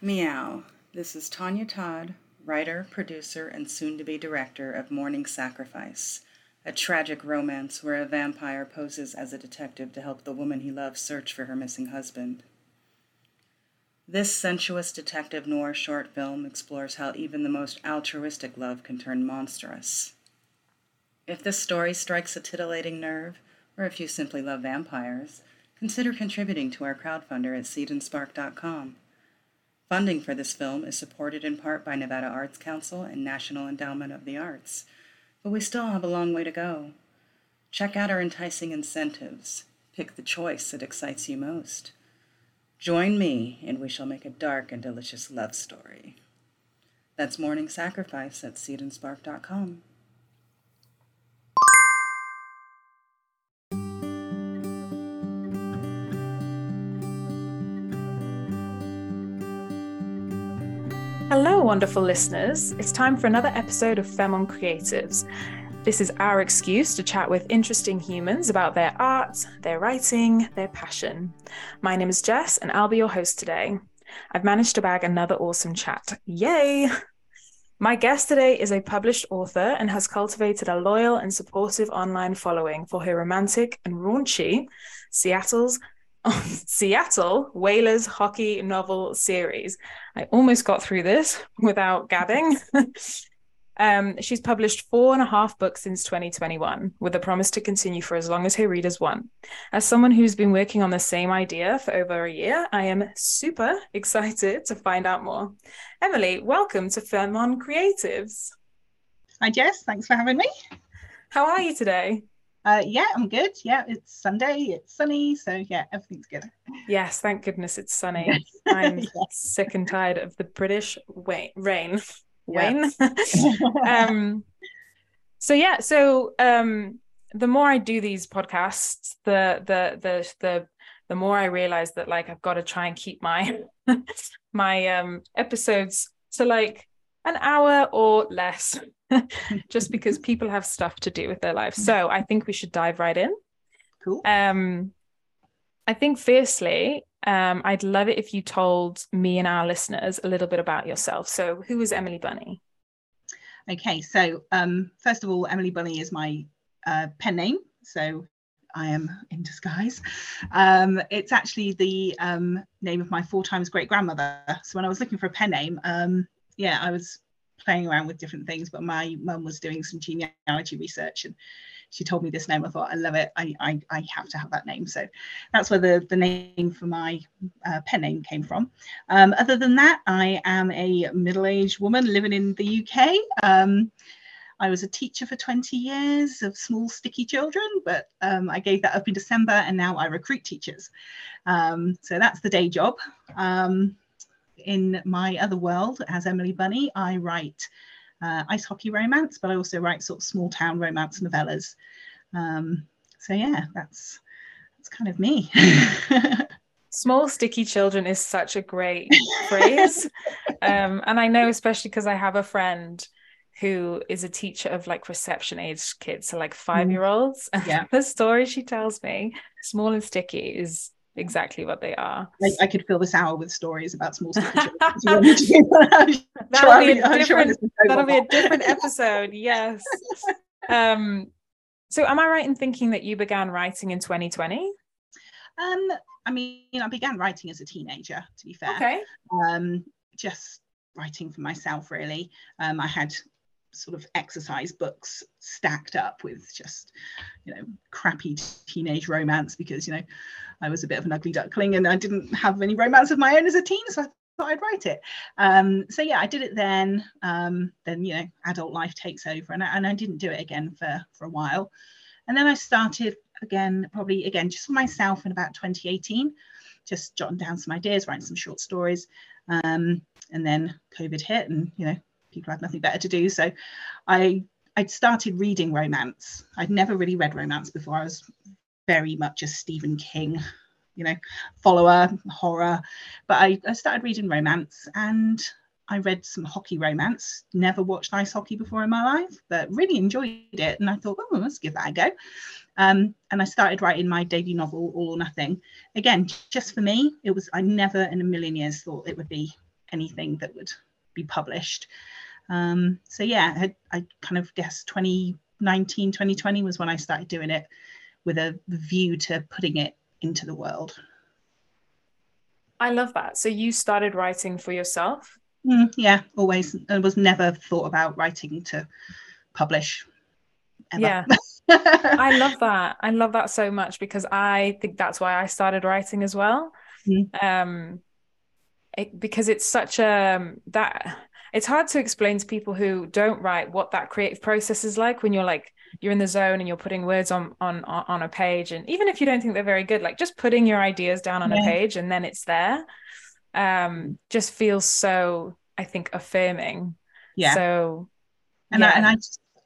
Meow. This is Tanya Todd, writer, producer, and soon to be director of Morning Sacrifice, a tragic romance where a vampire poses as a detective to help the woman he loves search for her missing husband. This sensuous detective noir short film explores how even the most altruistic love can turn monstrous. If this story strikes a titillating nerve, or if you simply love vampires, consider contributing to our crowdfunder at seedandspark.com. Funding for this film is supported in part by Nevada Arts Council and National Endowment of the Arts, but we still have a long way to go. Check out our enticing incentives. Pick the choice that excites you most. Join me, and we shall make a dark and delicious love story. That's Morning Sacrifice at seedandspark.com. Hello, wonderful listeners. It's time for another episode of Femme on Creatives. This is our excuse to chat with interesting humans about their art, their writing, their passion. My name is Jess, and I'll be your host today. I've managed to bag another awesome chat. Yay! My guest today is a published author and has cultivated a loyal and supportive online following for her romantic and raunchy Seattle's Seattle Whalers hockey novel series. I almost got through this without gabbing. um, she's published four and a half books since 2021, with a promise to continue for as long as her readers want. As someone who's been working on the same idea for over a year, I am super excited to find out more. Emily, welcome to Femme on Creatives. Hi, Jess. Thanks for having me. How are you today? Uh, yeah, I'm good. Yeah, it's Sunday. It's sunny, so yeah, everything's good. Yes, thank goodness it's sunny. I'm yes. sick and tired of the British rain. Rain. Wayne. um, so yeah, so um, the more I do these podcasts, the the the the the more I realize that like I've got to try and keep my my um episodes to like an hour or less just because people have stuff to do with their lives. So I think we should dive right in. Cool. Um, I think firstly, um, I'd love it if you told me and our listeners a little bit about yourself. So who is Emily Bunney? Okay, so um, first of all, Emily Bunney is my uh, pen name. So I am in disguise. Um, it's actually the um, name of my four times great grandmother. So when I was looking for a pen name, um, yeah, I was playing around with different things, but my mum was doing some genealogy research and she told me this name. I thought, I love it. I, I, I have to have that name. So that's where the, the name for my uh, pen name came from. Um, other than that, I am a middle aged woman living in the UK. Um, I was a teacher for 20 years of small, sticky children, but um, I gave that up in December and now I recruit teachers. Um, so that's the day job. In my other world as Emily Bunney, I write uh, ice hockey romance, but I also write sort of small town romance novellas. Um, so yeah, that's that's kind of me. Small sticky children is such a great phrase, um, and I know especially because I have a friend who is a teacher of like reception age kids, so like five year olds. Yeah. the story she tells me, small and sticky, is exactly what they are. I, I could fill this hour with stories about small that'll be a different, that'll be a different episode. Yes. um, so am I right in thinking that you began writing in 2020? Um, I mean, I began writing as a teenager, to be fair. Okay. Um, just writing for myself, really. Um, I had sort of exercise books stacked up with just you know crappy teenage romance because you know I was a bit of an ugly duckling and I didn't have any romance of my own as a teen so I thought I'd write it. Um, so yeah I did it then. Um, then you know adult life takes over and I, and I didn't do it again for for a while. And then I started again probably again just for myself in about 2018 just jotting down some ideas writing some short stories. Um, and then COVID hit and you know people had nothing better to do. So I I'd started reading romance. I'd never really read romance before. I was very much a Stephen King, you know, follower, horror. But I, I started reading romance and I read some hockey romance. Never watched ice hockey before in my life, but really enjoyed it. And I thought, oh, let's give that a go. Um, and I started writing my debut novel, All or Nothing. Again, just for me, it was, I never in a million years thought it would be anything that would be published. Um, so yeah, I, I kind of guess 2019, 2020 was when I started doing it with a view to putting it into the world. I love that. So you started writing for yourself? Mm, yeah, always. I was never thought about writing to publish. Ever. Yeah. I love that. I love that so much because I think that's why I started writing as well. Mm. Um, it, because it's such a that it's hard to explain to people who don't write what that creative process is like when you're like you're in the zone and you're putting words on on on a page and even if you don't think they're very good like just putting your ideas down on yeah. a page and then it's there um just feels so i think affirming yeah so and yeah. I, and I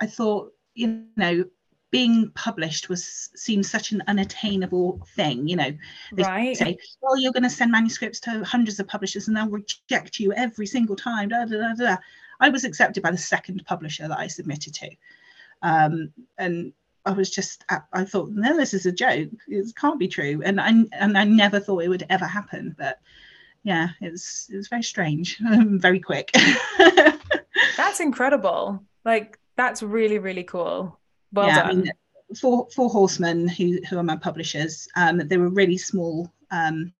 I thought you know being published was seemed such an unattainable thing you know. They right. say well you're going to send manuscripts to hundreds of publishers and they'll reject you every single time da, da, da, da. i was accepted by the second publisher that i submitted to. Um, and i was just i thought no this is a joke. It can't be true. And i and i never thought it would ever happen but yeah it was it was very strange. Very quick. That's incredible. Like that's really really cool well yeah, done. I mean, Four, Four Horsemen, who, who are my publishers, um, they were really small um,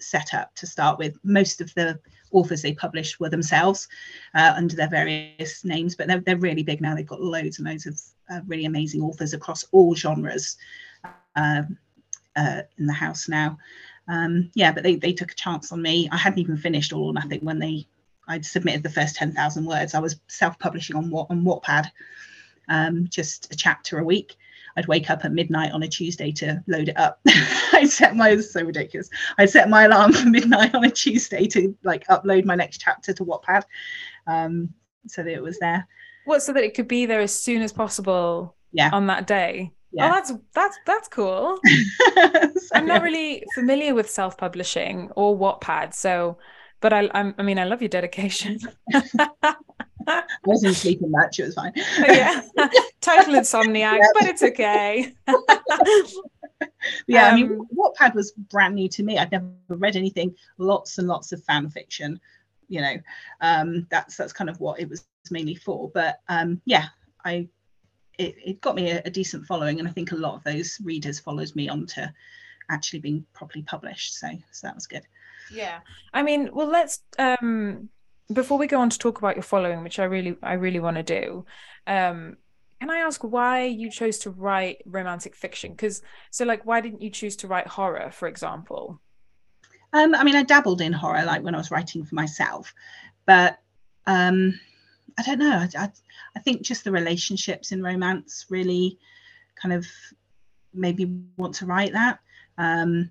setup to start with. Most of the authors they published were themselves uh, under their various names, but they're, they're really big now. They've got loads and loads of uh, really amazing authors across all genres uh, uh, in the house now. Um, yeah, but they, they took a chance on me. I hadn't even finished All or Nothing when they I'd submitted the first 10,000 words. I was self-publishing on what on Wattpad um, just a chapter a week. I'd wake up at midnight on a Tuesday to load it up. I set my so ridiculous. I set my alarm for midnight on a Tuesday to like upload my next chapter to Wattpad, um, so that it was there. What so that it could be there as soon as possible. Yeah. On that day. Yeah. Oh, that's that's that's cool. so, I'm not really familiar with self-publishing or Wattpad, so but I I'm, I mean I love your dedication. I wasn't sleeping much. It was fine. yeah, total insomniac, but it's okay. yeah, um, I mean, um, Wattpad was brand new to me. I'd never read anything. Lots and lots of fan fiction. You know, um, that's that's kind of what it was mainly for. But um, yeah, I it, it got me a, a decent following, and I think a lot of those readers followed me on to actually being properly published. So so that was good. Yeah, I mean, well, let's um before we go on to talk about your following, which I really I really want to do, um, can I ask why you chose to write romantic fiction? Because so like why didn't you choose to write horror, for example? Um, I mean, I dabbled in horror like when I was writing for myself, but um, I don't know. I, I, I think just the relationships in romance really kind of made me want to write that. Um,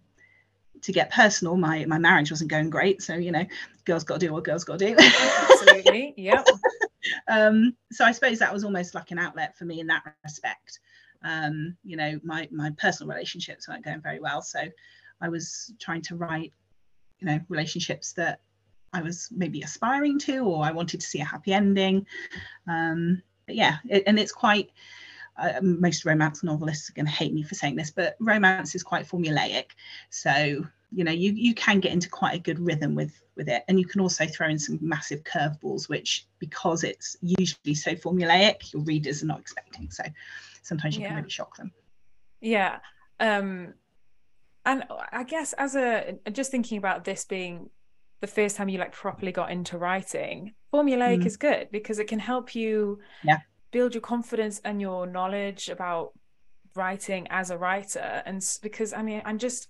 to get personal, my my marriage wasn't going great. So you know, girls got to do what girls got to do. Absolutely, yeah. um, so I suppose that was almost like an outlet for me in that respect. Um, you know, my my personal relationships weren't going very well, so I was trying to write, you know, relationships that I was maybe aspiring to, or I wanted to see a happy ending. Um, but yeah, it, and it's quite. Uh, most romance novelists are going to hate me for saying this, but romance is quite formulaic. So you know you you can get into quite a good rhythm with with it. And you can also throw in some massive curveballs which because it's usually so formulaic your readers are not expecting. So sometimes you yeah. can really shock them. Yeah. Um and i guess as a just thinking about this being the first time you like properly got into writing formulaic mm. is good because it can help you yeah. build your confidence and your knowledge about writing as a writer. And because i mean i'm just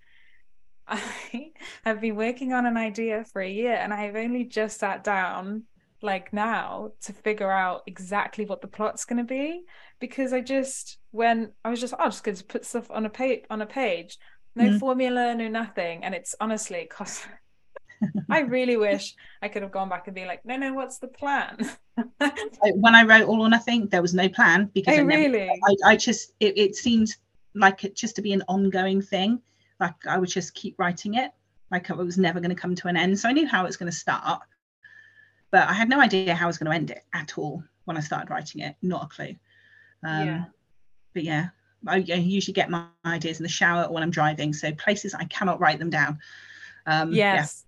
I have been working on an idea for a year and I have only just sat down like now to figure out exactly what the plot's going to be because I just when I was just oh, just going to put stuff on a page on a page no mm. formula no nothing and it's honestly cost I really wish I could have gone back and be like no no what's the plan when I wrote all or nothing there was no plan because oh, I, never, really? I, I just it, it seemed like it just to be an ongoing thing like I would just keep writing it like it was never going to come to an end so I knew how it was going to start but I had no idea how I was going to end it at all when I started writing it not a clue um, yeah. but yeah I, I, usually get my ideas in the shower or when I'm driving so places I cannot write them down um, yes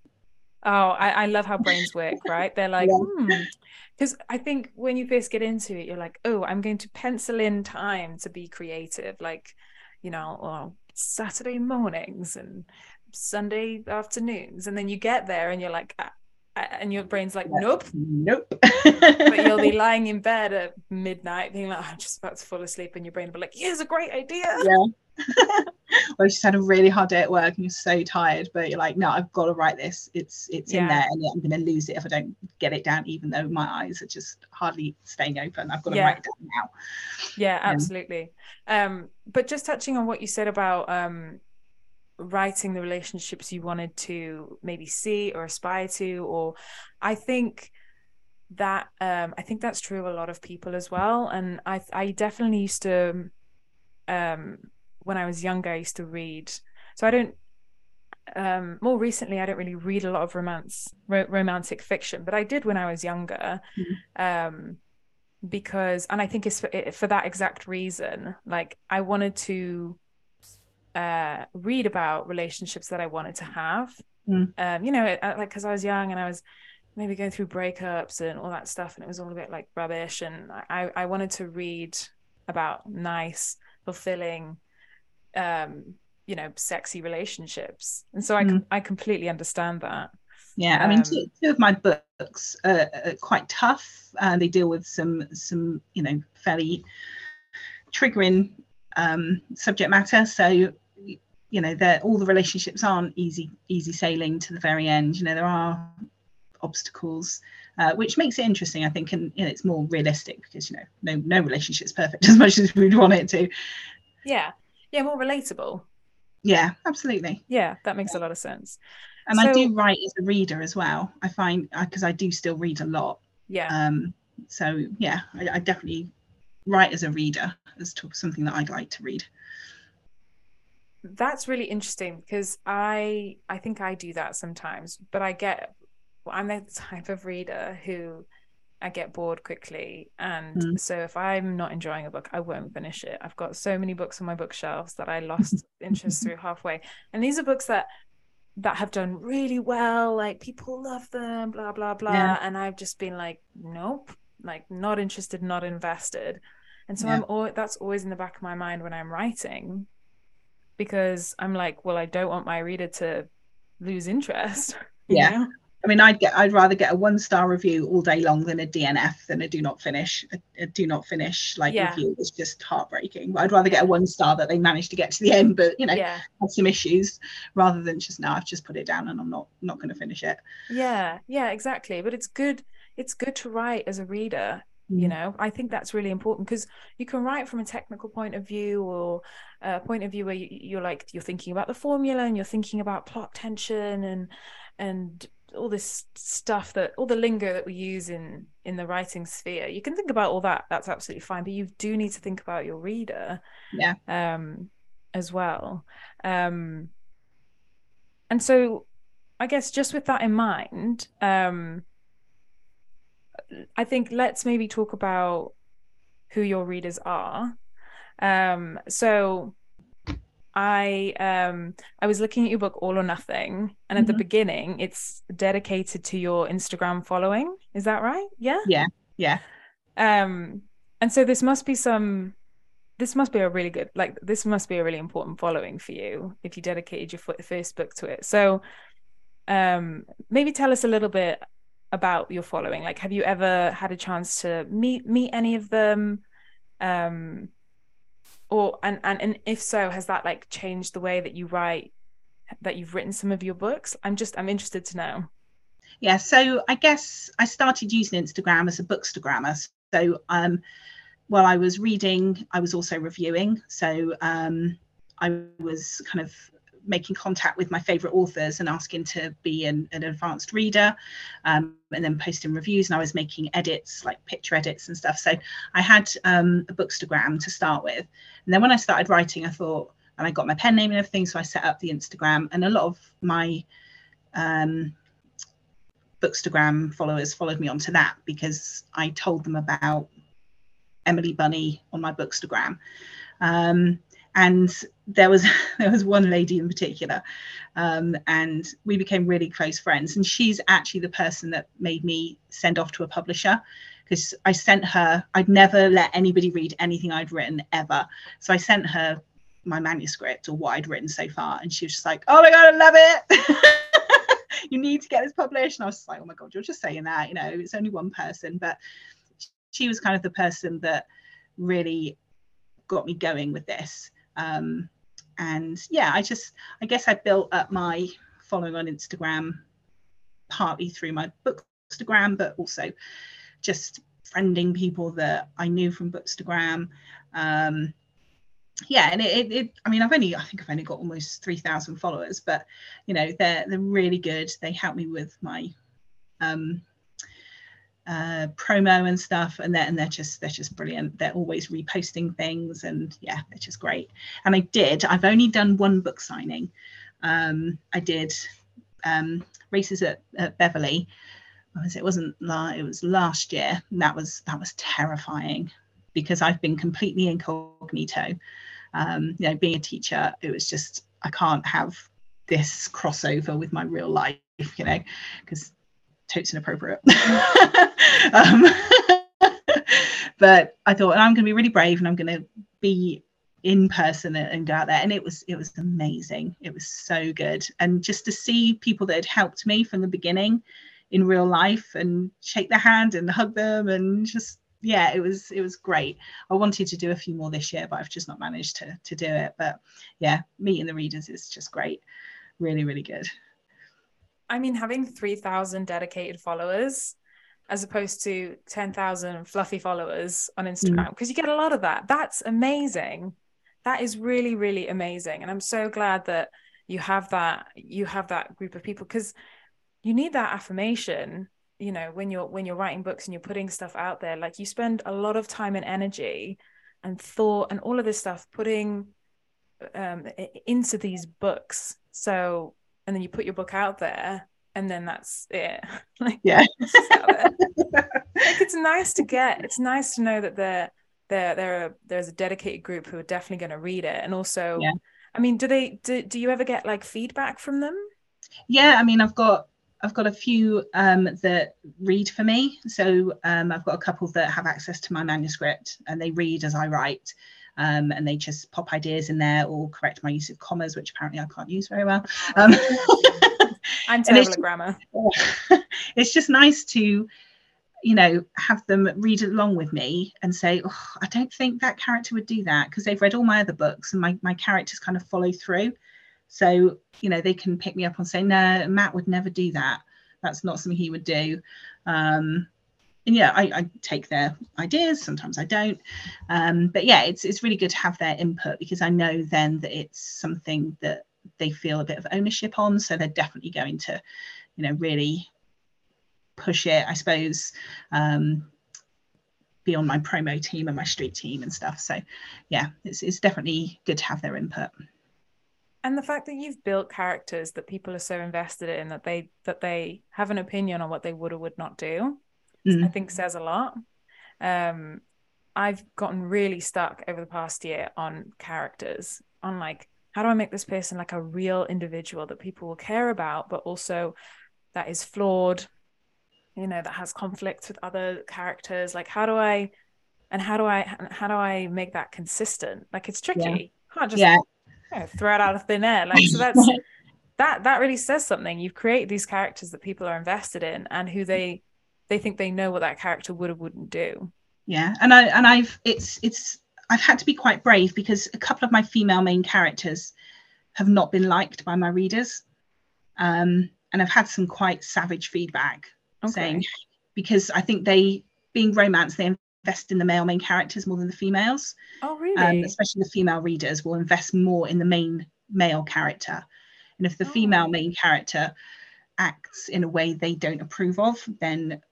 Oh, I, I love how brains work, right? They're like, because yeah. hmm. I think when you first get into it, you're like, oh, I'm going to pencil in time to be creative, like, you know, well, Saturday mornings and Sunday afternoons, and then you get there and you're like, ah, and your brain's like, nope, nope. but you'll be lying in bed at midnight, being like, oh, I'm just about to fall asleep, and your brain will be like, here's a great idea. Yeah. Or you just had a really hard day at work and you're so tired, but you're like, no, I've got to write this. It's it's yeah. in there, and I'm going to lose it if I don't get it down, even though my eyes are just hardly staying open. I've got to yeah. write it down now. Yeah, absolutely. Um, but just touching on what you said about um writing the relationships you wanted to maybe see or aspire to or i think that um i think that's true of a lot of people as well and i i definitely used to um when i was younger i used to read so i don't um more recently i don't really read a lot of romance ro- romantic fiction but i did when i was younger mm-hmm. um because and i think it's for, for that exact reason like i wanted to uh, read about relationships that I wanted to have. Mm. Um, you know, it, like because I was young and I was maybe going through breakups and all that stuff, and it was all a bit like rubbish. And I, I wanted to read about nice, fulfilling, um, you know, sexy relationships. And so I, mm. I completely understand that. Yeah, I mean, um, two, two, of my books are, are quite tough. Uh, they deal with some some you know fairly triggering um, subject matter. So you know that all the relationships aren't easy easy sailing to the very end you know there are obstacles uh, which makes it interesting i think and you know, it's more realistic because you know no no relationship's perfect as much as we'd want it to yeah yeah more relatable. Yeah absolutely. Yeah that makes yeah. a lot of sense. And so, i do write as a reader as well. I find because I, I, do still read a lot. Yeah. Um so yeah I, I definitely write as a reader as to something that i'd like to read. That's really interesting because I I think I do that sometimes, but I get well, I'm the type of reader who I get bored quickly. And mm. so if I'm not enjoying a book, I won't finish it. I've got so many books on my bookshelves that I lost interest through halfway. And these are books that that have done really well, like people love them, blah blah blah. Yeah. And I've just been like, nope, like not interested, not invested. And so yeah. I'm all that's always in the back of my mind when I'm writing because I'm like, well, I don't want my reader to lose interest. Yeah. Know? I mean, I'd get, I'd rather get a one star review all day long than a DNF than a do not finish. A, a do not finish like yeah. review is just heartbreaking. But I'd rather get a one star that they managed to get to the end, but you know, yeah. had some issues, rather than just now I've just put it down and I'm not not going to finish it. Yeah, yeah, exactly. But it's good. It's good to write as a reader you mm. know i think that's really important because you can write from a technical point of view or a point of view where you, are like you're thinking about the formula and you're thinking about plot tension and and all this stuff that all the lingo that we use in in the writing sphere you can think about all that that's absolutely fine but you do need to think about your reader yeah um as well um and so i guess just with that in mind um I think let's maybe talk about who your readers are. Um, so I um I was looking at your book All or Nothing, and at mm-hmm. the beginning it's dedicated to your Instagram following. Is that right? Yeah. Yeah. Yeah. Um, and so this must be some this must be a really good like this must be a really important following for you if you dedicated your first book to it so um maybe tell us a little bit about your following like have you ever had a chance to meet meet any of them um or and and, and if so has that like changed the way that you write that you've written some of your books? I'm just i'm interested to know. Yeah so i guess i started using instagram as a bookstagrammer. So um while i was reading i was also reviewing. So um i was kind of making contact with my favorite authors and asking to be an, an advanced reader um, and then posting reviews and i was making edits like picture edits and stuff. So i had um, a bookstagram to start with. And then when i started writing i thought and i got my pen name and everything so i set up the instagram. And a lot of my um, bookstagram followers followed me onto that because i told them about emily bunney on my bookstagram. Um, and there was there was one lady in particular um, and we became really close friends. And she's actually the person that made me send off to a publisher because i sent her i'd never let anybody read anything i'd written ever. So i sent her my manuscript or what i'd written so far and she was just like oh my god i love it! You need to get this published. And i was like oh my god you're just saying that you know it's only one person. But she was kind of the person that really got me going with this um, and yeah i just i guess i built up my following on instagram partly through my bookstagram but also just friending people that i knew from bookstagram. Um, yeah and it, it, it, i mean i've only i think i've only got almost 3000 followers but you know they're they're really good. They help me with my um uh, promo and stuff and and they're just they're just brilliant. They're always reposting things and yeah they're just great. And i did i've only done one book signing. Um, i did um, races at, at beverley it? Wasn't it was last year. And that was that was terrifying because i've been completely incognito. Um, you know being a teacher it was just i can't have this crossover with my real life you know because totes inappropriate. um, but I thought I'm going to be really brave and I'm going to be in person and go out there. And it was it was amazing. It was so good. And just to see people that had helped me from the beginning in real life and shake their hand and hug them and just yeah it was it was great. I wanted to do a few more this year but i've just not managed to to do it. But yeah meeting the readers is just great. Really really good I mean, having 3,000 dedicated followers as opposed to 10,000 fluffy followers on Instagram, because mm. you get a lot of that. That's amazing. That is really, really amazing. And I'm so glad that you have that, you have that group of people because you need that affirmation you know when you're when you're writing books and you're putting stuff out there like you spend a lot of time and energy and thought and all of this stuff putting um, into these books so and then you put your book out there and then that's it. Like yeah. like it's nice to get it's nice to know that there there there are there's a dedicated group who are definitely going to read it. And also yeah. i mean do they do, do you ever get like feedback from them? Yeah i mean i've got I've got a few um, that read for me. So um, I've got a couple that have access to my manuscript and they read as I write um, and they just pop ideas in there or correct my use of commas, which apparently I can't use very well. Um, I'm terrible at grammar. it's just nice to, you know, have them read along with me and say, oh, I don't think that character would do that because they've read all my other books and my, my characters kind of follow through. So, you know, they can pick me up on saying, no, Matt would never do that. That's not something he would do. Um, and yeah, I, I, take their ideas. Sometimes I don't, um, but yeah, it's it's really good to have their input because I know then that it's something that they feel a bit of ownership on. So they're definitely going to, you know, really push it. I suppose. Um, be on my promo team and my street team and stuff. So yeah, it's it's definitely good to have their input and the fact that you've built characters that people are so invested in that they that they have an opinion on what they would or would not do mm. I think says a lot. Um, I've gotten really stuck over the past year on characters, on like, how do I make this person like a real individual that people will care about, but also that is flawed, you know, that has conflicts with other characters? Like, how do I, and how do I, how do I make that consistent? Like, it's tricky. Yeah. Can't just yeah. You know, throw it out of thin air. Like, so that's, that, that really says something. You've created these characters that people are invested in and who they, they think they know what that character would or wouldn't do. Yeah and i and i've it's it's i've had to be quite brave because a couple of my female main characters have not been liked by my readers. Um, and i've had some quite savage feedback okay. saying because i think they being romance they invest in the male main characters more than the females. Oh really? um, especially the female readers will invest more in the main male character. And if the oh. female main character acts in a way they don't approve of then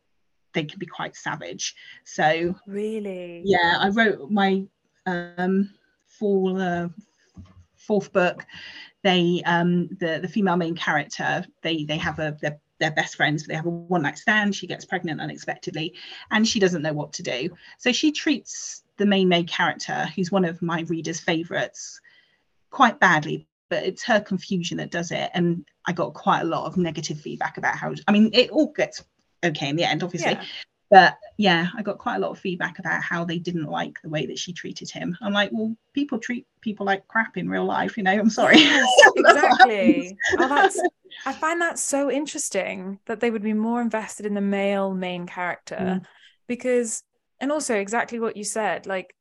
they can be quite savage. So really, yeah, I wrote my um, for uh, fourth book. They um, the the female main character they they have a their, their best friends. They have a one night stand. She gets pregnant unexpectedly, and she doesn't know what to do. So she treats the main main character, who's one of my readers' favorites, quite badly but it's her confusion that does it and i got quite a lot of negative feedback about how i mean it all gets okay in the end obviously. Yeah. but yeah i got quite a lot of feedback about how they didn't like the way that she treated him. I'm like well people treat people like crap in real life you know? I'm sorry. Exactly. oh, that's i find that so interesting that they would be more invested in the male main character mm. because and also exactly what you said like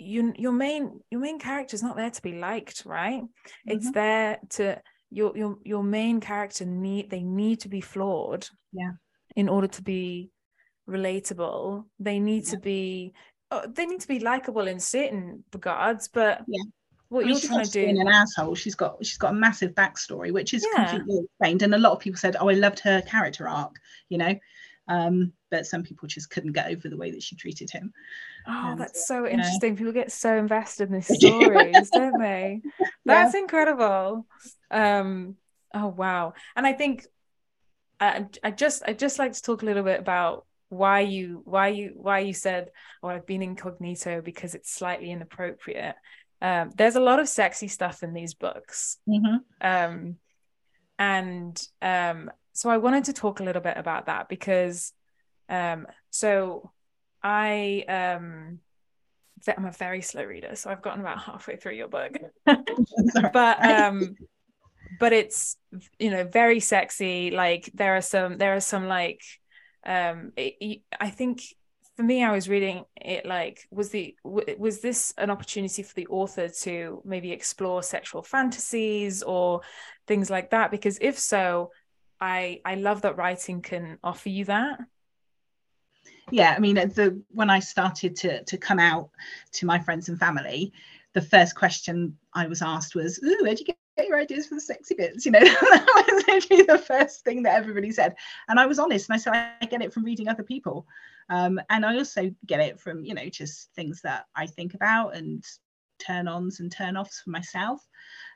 you your main your main character is not there to be liked right? Mm-hmm. it's there to your your your main character need they need to be flawed. Yeah in order to be relatable they need yeah. to be oh, they need to be likable in certain regards but yeah what I mean, you're trying to do an asshole she's got she's got a massive backstory which is yeah. completely explained and a lot of people said oh i loved her character arc you know um, but some people just couldn't get over the way that she treated him. Oh, and, that's so interesting. Know. People get so invested in these stories, don't they? That's yeah. incredible. Um, oh wow. And I think I, I just I just like to talk a little bit about why you why you why you said oh I've been incognito because it's slightly inappropriate. Um, there's a lot of sexy stuff in these books. Mm-hmm. Um, and um, so I wanted to talk a little bit about that because um so I um I'm a very slow reader, so I've gotten about halfway through your book. but um but it's you know very sexy like there are some there are some like um it, I think for me I was reading it like was the was this an opportunity for the author to maybe explore sexual fantasies or things like that because if so I I love that writing can offer you that. Yeah, I mean, the when I started to to come out to my friends and family, the first question I was asked was, "Ooh, where'd you get your ideas for the sexy bits?" You know, that was literally the first thing that everybody said, and I was honest, and I said I get it from reading other people, um, and I also get it from you know just things that I think about and turn ons and turn offs for myself.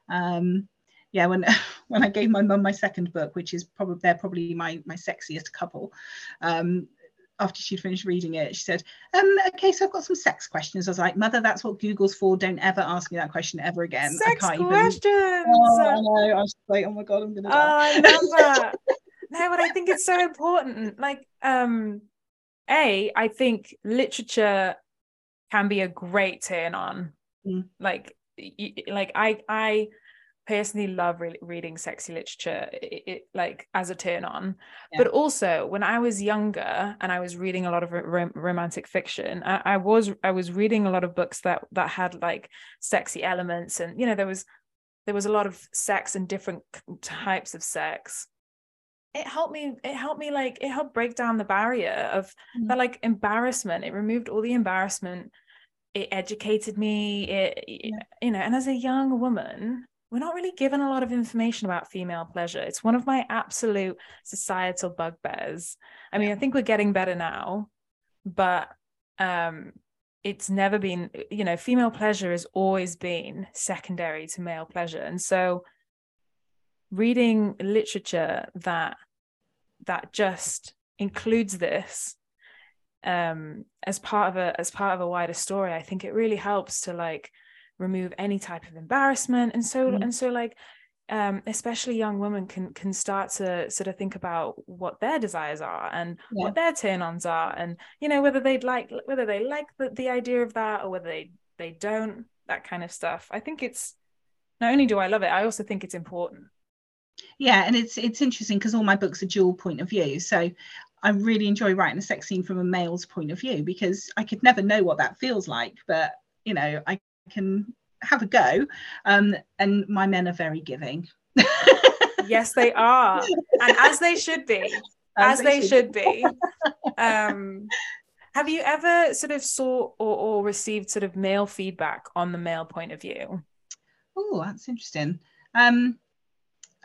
Um, yeah, when when I gave my mum my second book, which is probably they're probably my my sexiest couple, um, after she'd finished reading it, she said, um, okay, so I've got some sex questions. I was like, Mother, that's what Google's for. Don't ever ask me that question ever again. Sex I can't questions. Even... Oh, I know. I was like, oh my God, I'm gonna die. Oh, I love that. no, but I think it's so important. Like, um, A, I think literature can be a great turn on. Mm. Like, like I I personally love re- reading sexy literature it, it, like as a turn on yeah. but also when i was younger and i was reading a lot of rom- romantic fiction I, I, was i was reading a lot of books that that had like sexy elements and you know there was there was a lot of sex and different types of sex it helped me it helped me like it helped break down the barrier of mm-hmm. that like embarrassment it removed all the embarrassment it educated me it yeah. you know and as a young woman we're not really given a lot of information about female pleasure. It's one of my absolute societal bugbears. I mean, I think we're getting better now, but um, it's never been, you know, female pleasure has always been secondary to male pleasure. And so reading literature that that just includes this um, as part of a as part of a wider story, I think it really helps to like remove any type of embarrassment and so mm. and so like um, especially young women can can start to sort of think about what their desires are and yeah. what their turn-ons are and you know whether they'd like whether they like the, the idea of that or whether they they don't that kind of stuff i think it's not only do i love it i also think it's important yeah and it's it's interesting because all my books are dual point of view so i really enjoy writing a sex scene from a male's point of view because i could never know what that feels like but you know i can have a go. Um, and my men are very giving. yes, they are, and as they should be. As, as they, they, should, be. Um, have you ever sort of saw or, or received sort of male feedback on the male point of view? Oh, that's interesting. Um,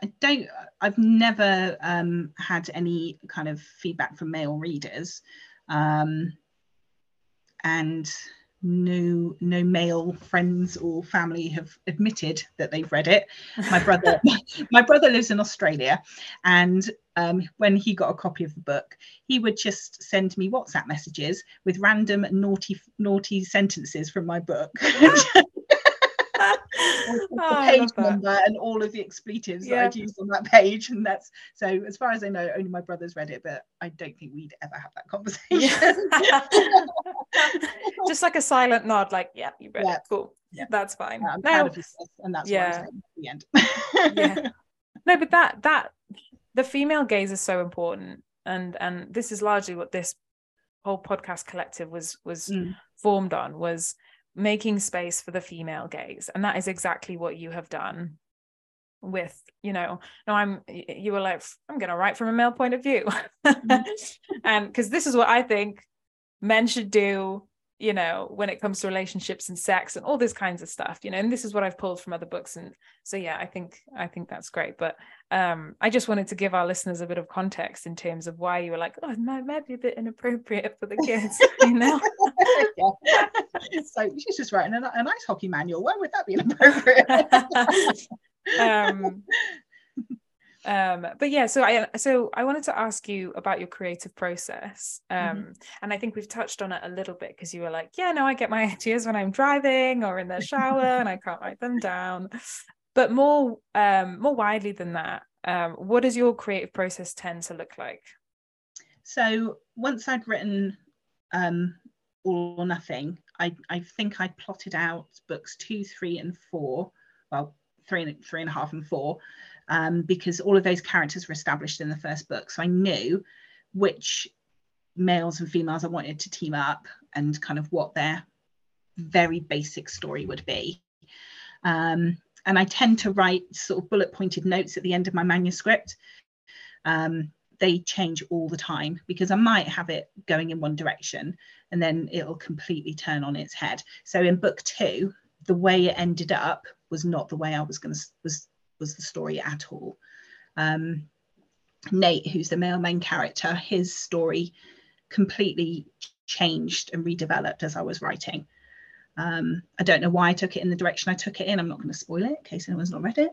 I don't. I've never um, had any kind of feedback from male readers, um, and no no male friends or family have admitted that they've read it. My brother my brother lives in australia and um, when he got a copy of the book he would just send me whatsapp messages with random naughty naughty sentences from my book the page number and all of the expletives yeah. that I'd used on that page. And that's so as far as I know, only my brothers read it, but I don't think we'd ever have that conversation. Yeah. Just like a silent nod, like, yeah, you read yeah. it. Cool. Yeah. That's fine. I'm no. proud of and that's yeah. at the end. yeah. No, but that that the female gaze is so important. And and this is largely what this whole podcast collective was was mm. formed on was making space for the female gaze. And that is exactly what you have done with you know no i'm you were like i'm going to write from a male point of view. Mm. and because this is what i think men should do you know when it comes to relationships and sex and all these kinds of stuff you know and this is what i've pulled from other books. And so yeah i think i think that's great. But um i just wanted to give our listeners a bit of context in terms of why you were like oh it might, might be a bit inappropriate for the kids you know so she's just writing a, a nice hockey manual. Why would that be inappropriate? Um um but yeah so i so i wanted to ask you about your creative process. Um mm-hmm. and i think we've touched on it a little bit because you were like yeah no i get my ideas when i'm driving or in the shower and i can't write them down. But more um more widely than that um what does your creative process tend to look like? So once i'd written um all or nothing i i think i plotted out books two three and four well three and three and a half and four um, because all of those characters were established in the first book. So I knew which males and females I wanted to team up and kind of what their very basic story would be. Um, and I tend to write sort of bullet pointed notes at the end of my manuscript. Um, they change all the time because I might have it going in one direction and then it'll completely turn on its head. So in book two, the way it ended up was not the way I was going to was was the story at all. Um, Nate, who's the male main character, his story completely changed and redeveloped as I was writing. Um, I don't know why I took it in the direction I took it in. I'm not going to spoil it in case anyone's not read it.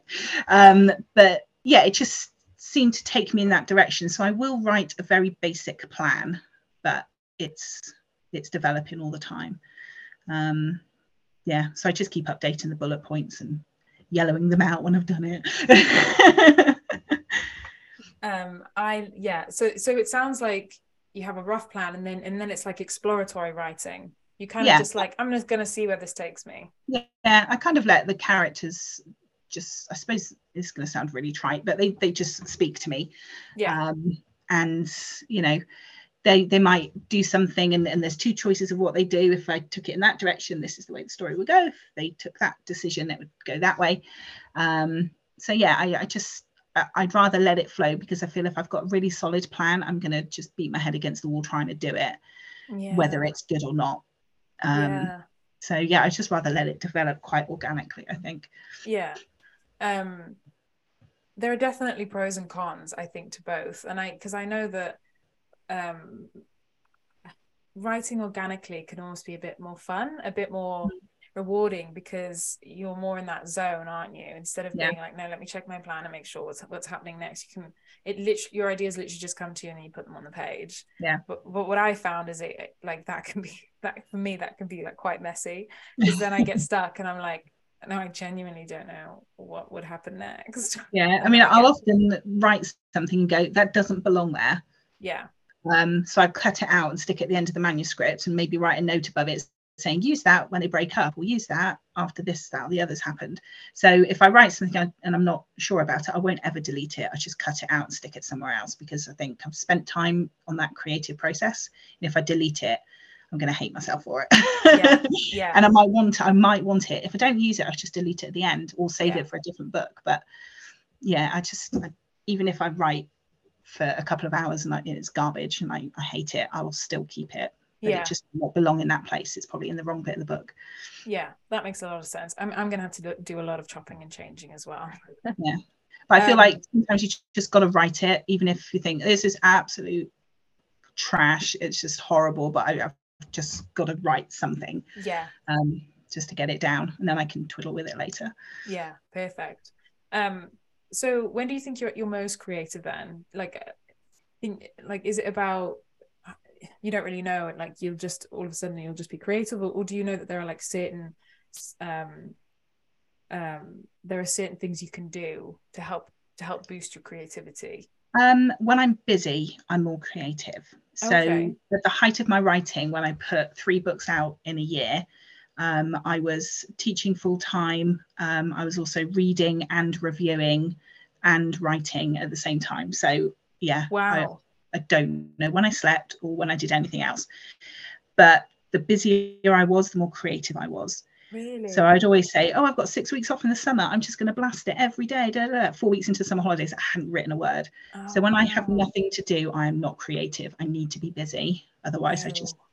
Um, but yeah, it just seemed to take me in that direction. So I will write a very basic plan, but it's it's developing all the time. Um, yeah, so I just keep updating the bullet points and yellowing them out when I've done it. um, I yeah. So so it sounds like you have a rough plan, and then and then it's like exploratory writing. You kind of just like I'm just going to see where this takes me. Yeah, I kind of let the characters just. I suppose it's going to sound really trite, but they they just speak to me. Yeah. Um, and you know they they might do something and, and there's two choices of what they do. If i took it in that direction this is the way the story would go. If they took that decision it would go that way. Um, so yeah I, I just i'd rather let it flow because i feel if i've got a really solid plan i'm going to just beat my head against the wall trying to do it yeah. whether it's good or not. Um, yeah. so yeah i just rather let it develop quite organically i think. Yeah. Um, there are definitely pros and cons i think to both. And i because i know that um, writing organically can almost be a bit more fun, a bit more mm. rewarding because you're more in that zone, aren't you? Instead of yeah. being like, no, let me check my plan and make sure what's what's happening next. You can it literally your ideas literally just come to you and you put them on the page. Yeah. But but what I found is it like that can be that for me that can be like quite messy because then I get stuck and I'm like no, I genuinely don't know what would happen next. Yeah, I mean, I'll often write something and go, that doesn't belong there. Yeah. Um, so I cut it out and stick it at the end of the manuscript and maybe write a note above it saying use that when they break up or use that after this that or the others happened. So if i write something and i'm not sure about it i won't ever delete it. I just cut it out and stick it somewhere else because i think i've spent time on that creative process. And if i delete it i'm going to hate myself for it. Yeah, yeah. and i might want i might want it. If i don't use it i just delete it at the end or save yeah. it for a different book. But yeah i just I, even if i write for a couple of hours and it's garbage and I, I hate it, I will still keep it. But yeah. it just not belong in that place. It's probably in the wrong bit of the book. Yeah, that makes a lot of sense. I'm, I'm going to have to do a lot of chopping and changing as well. yeah. But I feel um, like sometimes you just got to write it, even if you think this is absolute trash. It's just horrible, but I, have just got to write something. Yeah. Um, just to get it down, and then I can twiddle with it later. Yeah, perfect. Um, so when do you think you're at your most creative then like think like is it about you don't really know like you'll just all of a sudden you'll just be creative or, or do you know that there are like certain um um, there are certain things you can do to help to help boost your creativity? Um, when I'm busy, I'm more creative. So Okay. at the height of my writing, when I put three books out in a year, um, I was teaching full time. Um, I was also reading and reviewing and writing at the same time. So yeah, I, Wow. I don't know when I slept or when I did anything else. But the busier I was, the more creative I was. really? So I'd always say, "Oh, I've got six weeks off in the summer. I'm just going to blast it every day." Da, da, da. Four weeks into summer holidays, I hadn't written a word. So Oh, when I have nothing to do, I am not creative. I need to be busy. Otherwise, I just Wow.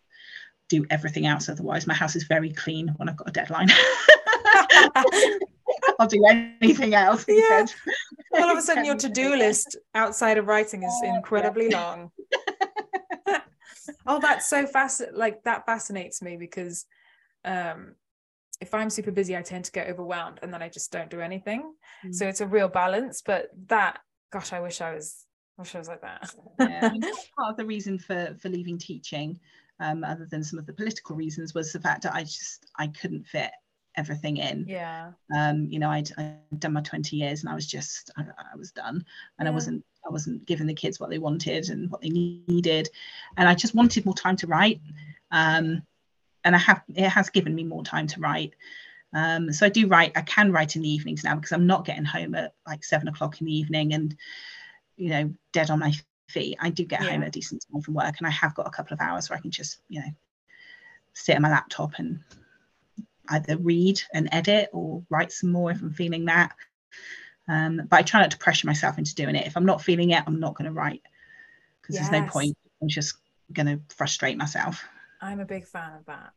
Do everything else. Otherwise, my house is very clean when I've got a deadline. I'll do anything else. Yeah. instead. all of a sudden your to-do list outside of writing is yeah. incredibly long oh that's so fast like that fascinates me because um if i'm super busy i tend to get overwhelmed and then i just don't do anything so it's a real balance but that gosh i wish i was wish i was like that yeah, I part of the reason for for leaving teaching, um, other than some of the political reasons, was the fact that I just I couldn't fit everything in. yeah um, you know, I'd, I'd done my 20 years and I was just, I, I was done and I wasn't, I wasn't giving the kids what they wanted and what they needed. And I just wanted more time to write. Um, and I have, it has given me more time to write. Um, so I do write, I can write in the evenings now because I'm not getting home at like seven o'clock in the evening and, you know, dead on my feet. I do get home at a decent time from work and I have got a couple of hours where I can just, you know, sit on my laptop and either read and edit or write some more if I'm feeling that. Um, but I try not to pressure myself into doing it. If I'm not feeling it, I'm not going to write because there's no point. I'm just going to frustrate myself. i'm a big fan of that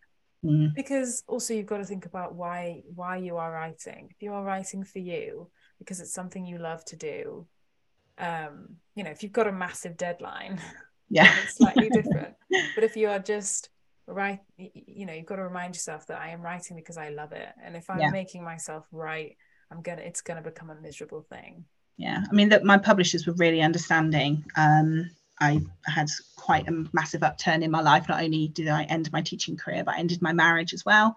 Mm, because also you've got to think about why why you are writing if you are writing for you because it's something you love to do um you know if you've got a massive deadline yeah. it's slightly different but if you are just right you know you've got to remind yourself that i am writing because i love it and if i'm Yeah. making myself write i'm gonna it's gonna become a miserable thing yeah i mean that my publishers were really understanding um i had quite a massive upturn in my life. Not only did i end my teaching career but i ended my marriage as well.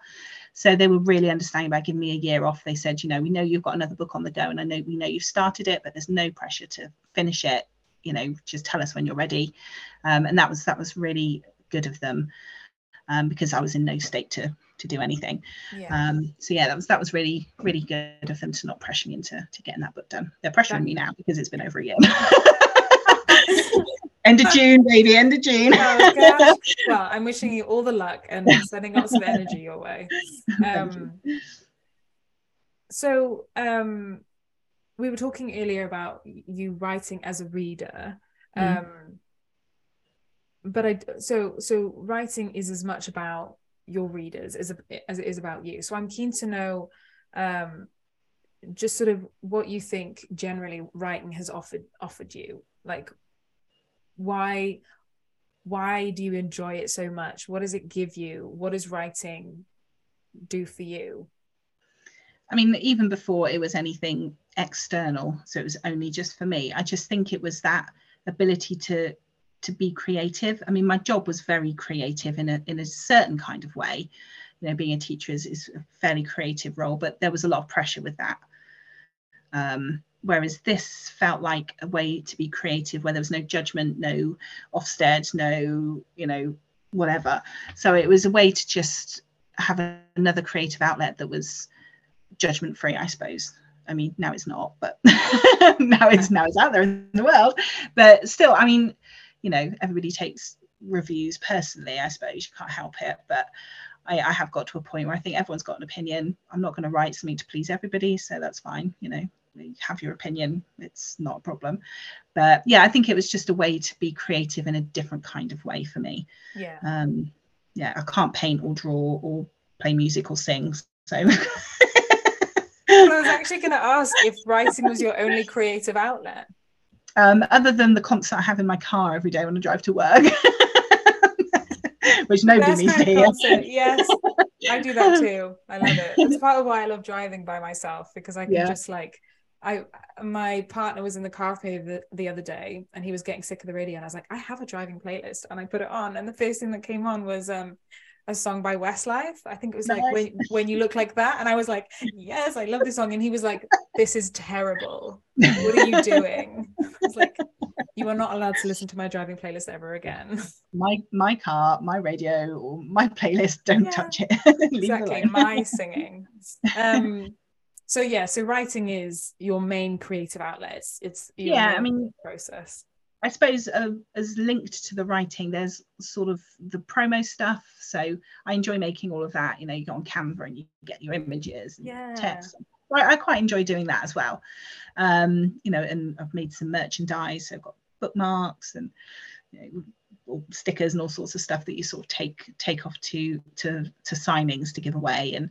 So they were really understanding by giving me a year off. They said you know we know you've got another book on the go and i know we know you've started it but there's no pressure to finish it. You know just tell us when you're ready. Um, and that was that was really good of them um, because i was in no state to to do anything. Yeah. Um, so yeah, that was that was really really good of them to not pressure me into to getting that book done. They're pressuring That- me now because it's been over a year. end of June, baby, end of June. oh well i'm wishing you all the luck and sending lots of energy your way you. um so um we were talking earlier about you writing as a reader Mm. um but i so so writing is as much about your readers as, as it is about you so i'm keen to know um just sort of what you think generally writing has offered offered you like why why do you enjoy it so much what does it give you what does writing do for you I mean, even before it was anything external, so it was only just for me. I just think it was that ability to to be creative. I mean, my job was very creative in a in a certain kind of way. You know, being a teacher is, is a fairly creative role, but there was a lot of pressure with that. Um, whereas this felt like a way to be creative, where there was no judgment, no Ofsted, no you know whatever. So it was a way to just have another creative outlet that was judgment free i suppose. I mean now it's not but now it's now it's out there in the world. But still i mean you know everybody takes reviews personally i suppose. You can't help it. But I, I have got to a point where i think everyone's got an opinion. I'm not going to write something to please everybody so that's fine you know have your opinion it's not a problem but yeah i think it was just a way to be creative in a different kind of way for me yeah um yeah i can't paint or draw or play music or sing so Well, I was actually going to ask if writing was your only creative outlet. um, other than the concert I have in my car every day when I drive to work, which nobody needs to hear. concert, Yes, I do that too. I love it. It's part of why I love driving by myself because I can Yeah. just like. I my partner was in the car with me the, the other day and he was getting sick of the radio and I was like I have a driving playlist and I put it on and the first thing that came on was um a song by Westlife. I think it was like when when you look like that, and I was like, yes, I love this song. And he was like, this is terrible. What are you doing? I was like, you are not allowed to listen to my driving playlist ever again. My my car, my radio, or my playlist. Don't yeah, touch it. exactly. My singing. Um, so yeah, so writing is your main creative outlet. It's, it's yeah. I mean, process. I suppose uh, as linked to the writing, there's sort of the promo stuff. So I enjoy making all of that. You know, you go on Canva and you get your images and yeah. text. I, I quite enjoy doing that as well. Um, you know, and I've made some merchandise. So I've got bookmarks and you know, stickers and all sorts of stuff that you sort of take take off to to to signings to give away and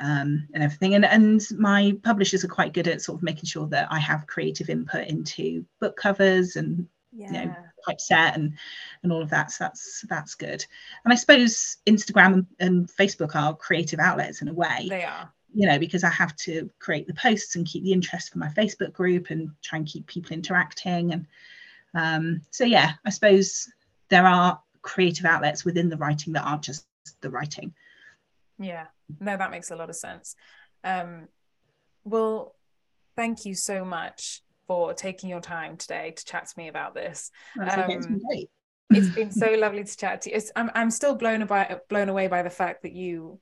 um, and everything. And, and my publishers are quite good at sort of making sure that I have creative input into book covers and yeah. you know typeset and and all of that. So that's that's good. And I suppose Instagram and, and Facebook are creative outlets in a way. They are. You know, because I have to create the posts and keep the interest for my Facebook group and try and keep people interacting. And um, so yeah, I suppose there are creative outlets within the writing that aren't just the writing. Yeah, no, that makes a lot of sense. Um, well, thank you so much for taking your time today to chat to me about this. Um, it's, been it's been so lovely to chat to you. It's, I'm I'm still blown by blown away by the fact that you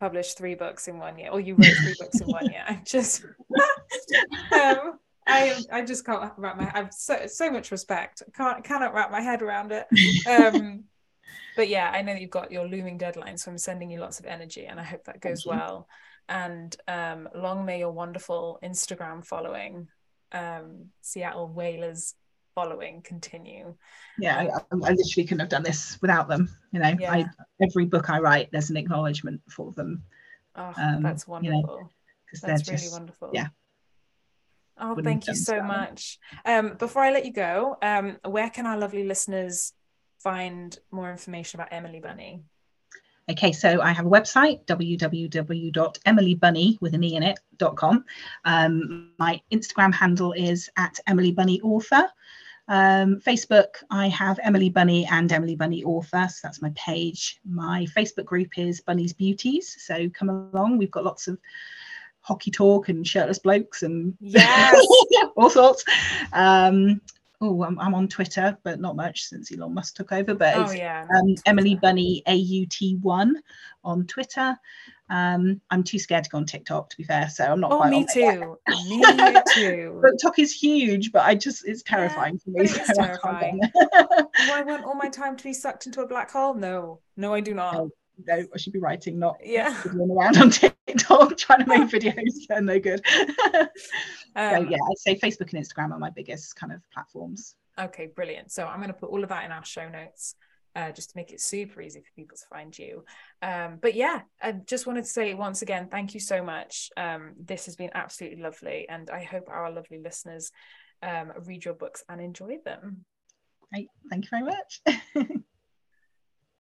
published three books in one year, or you wrote three books in one year. I'm just, um, I I just can't wrap my. I've so so much respect. Can't cannot wrap my head around it. Um, but yeah, I know that you've got your looming deadline, so I'm sending you lots of energy, and I hope that goes well. And um, long may your wonderful Instagram following, um, Seattle Whalers following, continue. Yeah, I, I, literally couldn't have done this without them. You know, yeah. I, every book I write, there's an acknowledgement for them. Oh, um, that's wonderful. You know, that's really just, wonderful. Yeah. Oh, thank you so much. Um, before I let you go, um, where can our lovely listeners find more information about Emily Bunney? Okay, so I have a website, www.emilybunney with an e in it.com. Um, my Instagram handle is at Emily Bunney Author. Um, Facebook, I have Emily Bunney and Emily Bunney Author, so that's my page. My Facebook group is Bunney's Beauties, so come along. We've got lots of hockey talk and shirtless blokes and yes. all sorts. Um, oh, I'm, I'm, on Twitter, but not much since Elon Musk took over. But oh, yeah, um, Emily Bunney AUT1 on Twitter. Um, I'm too scared to go on TikTok, to be fair. So I'm not. Oh, me too. me too. TikTok is huge, but I just it's terrifying yeah, for me. So terrifying. Do I want all my time to be sucked into a black hole? No, no, I do not. No, no I should be writing, not yeah, around on TikTok trying to make videos. They're no good. Um, so yeah, I'd say Facebook and Instagram are my biggest kind of platforms. Okay, brilliant. So I'm going to put all of that in our show notes. Uh, just to make it super easy for people to find you. Um, but yeah, I just wanted to say once again, thank you so much. Um, this has been absolutely lovely, and I hope our lovely listeners um, read your books and enjoy them. Great, thank you very much.